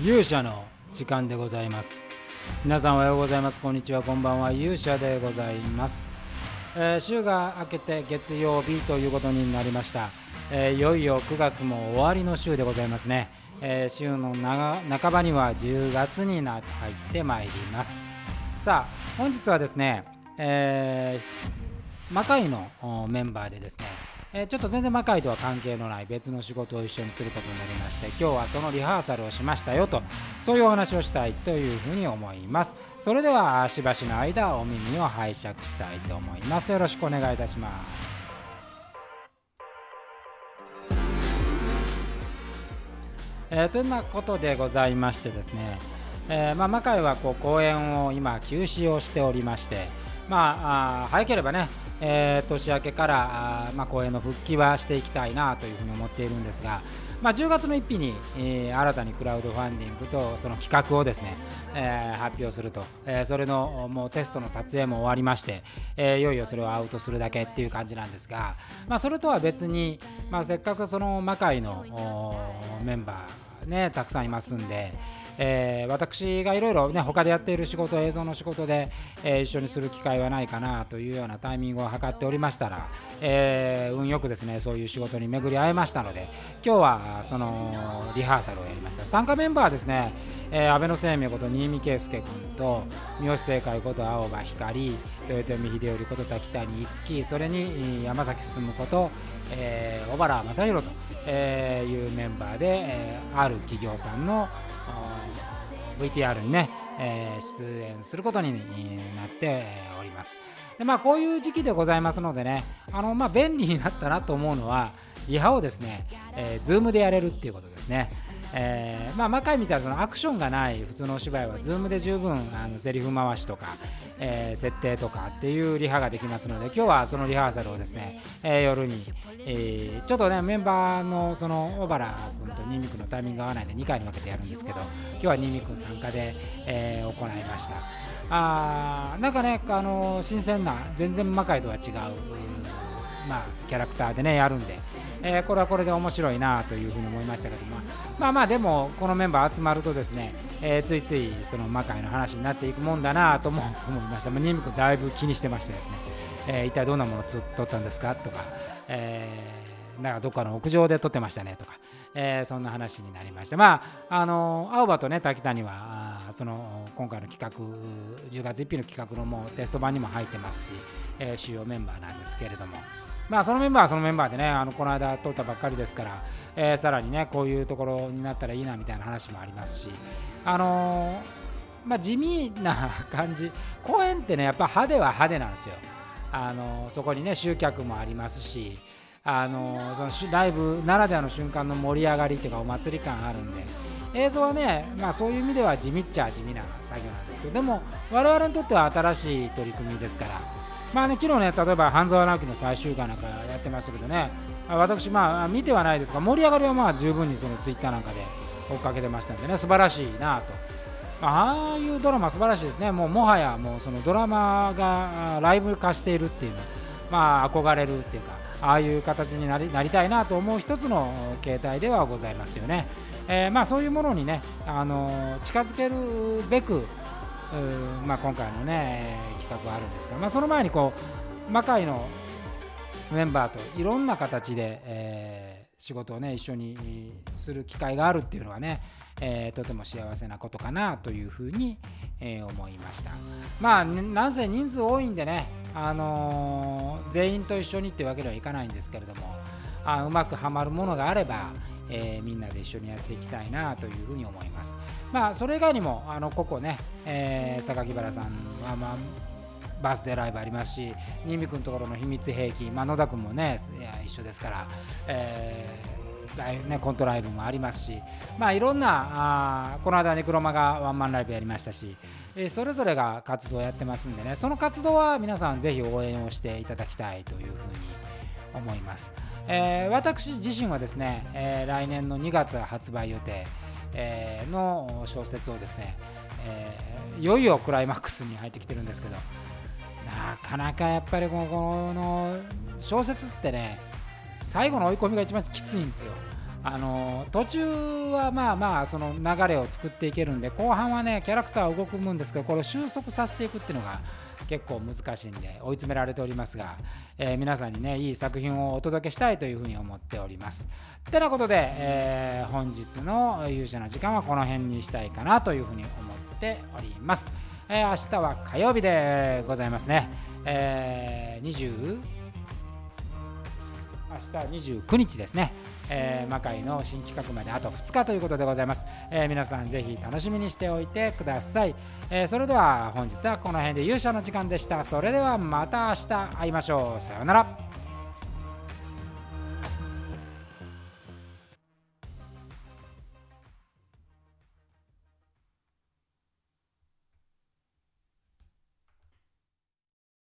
勇者の時間でございます。皆さんおはようございます。こんにちはこんばんは。勇者でございます、えー週が明けて月曜日ということになりました、えーいよいよ9月も終わりの週でございますね、えー週の半ばには10月にな入ってまいります。さあ本日はですね、えー魔界のメンバーでですね、えーちょっと全然魔界とは関係のない別の仕事を一緒にすることになりまして今日はそのリハーサルをしましたよとそういうお話をしたいというふうに思います。それではしばしの間お耳を拝借したいと思います。よろしくお願いいたします。えーというようなことでございましてですね、えーまあ、魔界はこう公演を今休止をしておりまして、まあ、早ければね、えー年明けからあまあ、公演の復帰はしていきたいなというふうに思っているんですが、まあ、10月の1日に、えー新たにクラウドファンディングとその企画をですね、えー発表すると、えーそれのもうテストの撮影も終わりまして、えーいよいよそれをアウトするだけっていう感じなんですが、まあ、それとは別に、まあ、せっかくその魔界のメンバーねたくさんいますんで、えー私がいろいろね他でやっている仕事映像の仕事で、えー一緒にする機会はないかなというようなタイミングを図っておりましたら、えー運よくですねそういう仕事に巡り会えましたので今日はそのリハーサルをやりました。参加メンバーはですね、えー安倍晴明こと新見圭介君と三好正解こと青葉光豊臣秀頼こと滝谷五木それに山崎進こと、えー小原正弘と、えーいうメンバーで、えーある企業さんの VTR にね、え出演することになっております。でまあ、こういう時期でございますのでね、あのまあ、便利になったなと思うのは、リハをですね、えー、Zoom でやれるっていうことですね。えーまあ、魔界みたいなそのアクションがない普通のお芝居は、ズームで十分あのセリフ回しとか、えー設定とかっていうリハができますので、今日はそのリハーサルをですね、えー夜に、えーちょっとね、メンバーのその小原君とニンニクのタイミングが合わないので2回に分けてやるんですけど、今日はニンニク参加で、えー行いました。あーなんかね、あの新鮮な、全然魔界とは違う、まあ、キャラクターでね、やるんで、えーこれはこれで面白いなというふうに思いましたけど、ま、まあまあでもこのメンバー集まるとですね、えーついついその魔界の話になっていくもんだなとも思いました。まあ、ニンミ君だいぶ気にしてましてですね、えー一体どんなものを撮ったんですかとか、えーなんかどっかの屋上で撮ってましたねとか、えーそんな話になりました。まあ、あの青葉とね滝谷はその今回の企画10月1日の企画のもうテスト版にも入ってますし、えー主要メンバーなんですけれども。まあそのメンバーはそのメンバーでね、あのこの間通ったばっかりですから、えーさらにね、こういうところになったらいいなみたいな話もありますし、あのーまあ、地味な感じ、公演ってね、やっぱ派手は派手なんですよ。あのーそこにね、集客もありますし、あのそのライブならではの瞬間の盛り上がりっていうか、お祭り感あるんで、映像はね、まあ、そういう意味では地味っちゃ地味な作業なんですけど、でも、我々にとっては新しい取り組みですから、まあね、昨日ね、例えば半沢直樹の最終回なんかやってましたけどね、私、まあ、見てはないですが、盛り上がりはまあ十分にそのツイッターなんかで追っかけてましたんでね、素晴らしいなと。ああいうドラマ素晴らしいですね、もうもはやもうそのドラマがライブ化しているっていうの、まあ、憧れるっていうか、ああいう形になりなりたいなと思う一つの形態ではございますよね。えーまあ、そういうものにね、あのー近づけるべく、まあ、今回のね、企画があるんですが、まあ、その前にこう魔界のメンバーといろんな形で、えー仕事をね一緒にする機会があるっていうのはね、えーとても幸せなことかなというふうに、えー思いました。まあねなぜ人数多いんでね、あのー全員と一緒にっていうわけではいかないんですけれどもあうまくはまるものがあれば、えーみんなで一緒にやっていきたいなというふうに思います。まあそれ以外にもあのここね、えー榊原さんはまあバースデーライブありますし、新見君のところの秘密兵器、まあ、野田君もね、一緒ですから、えーライね、コントライブもありますし、まあ、いろんな、あこの間、ネクロマがワンマンライブやりましたし、えーそれぞれが活動をやってますんでね、その活動は皆さんぜひ応援をしていただきたいというふうに思います。えー私自身はですね、えー来年の2月発売予定、えーの小説をですね、えーいよいよクライマックスに入ってきてるんですけど、なかなかやっぱりこのこの小説ってね最後の追い込みが一番きついんですよあの途中はまあまあその流れを作っていけるんで後半はねキャラクターは動くんですけどこれを収束させていくっていうのが結構難しいんで追い詰められておりますが、えー、皆さんにねいい作品をお届けしたいというふうに思っております。ってなことで、えー、本日の勇者の時間はこの辺にしたいかなというふうに思っております。えー、明日は火曜日でございますね。えー、20明日29日ですね。えー、魔界の新企画まであと2日ということでございます、えー、皆さんぜひ楽しみにしておいてください、えー、それでは本日はこの辺で勇者の時間でした。それではまた明日会いましょう。さようなら。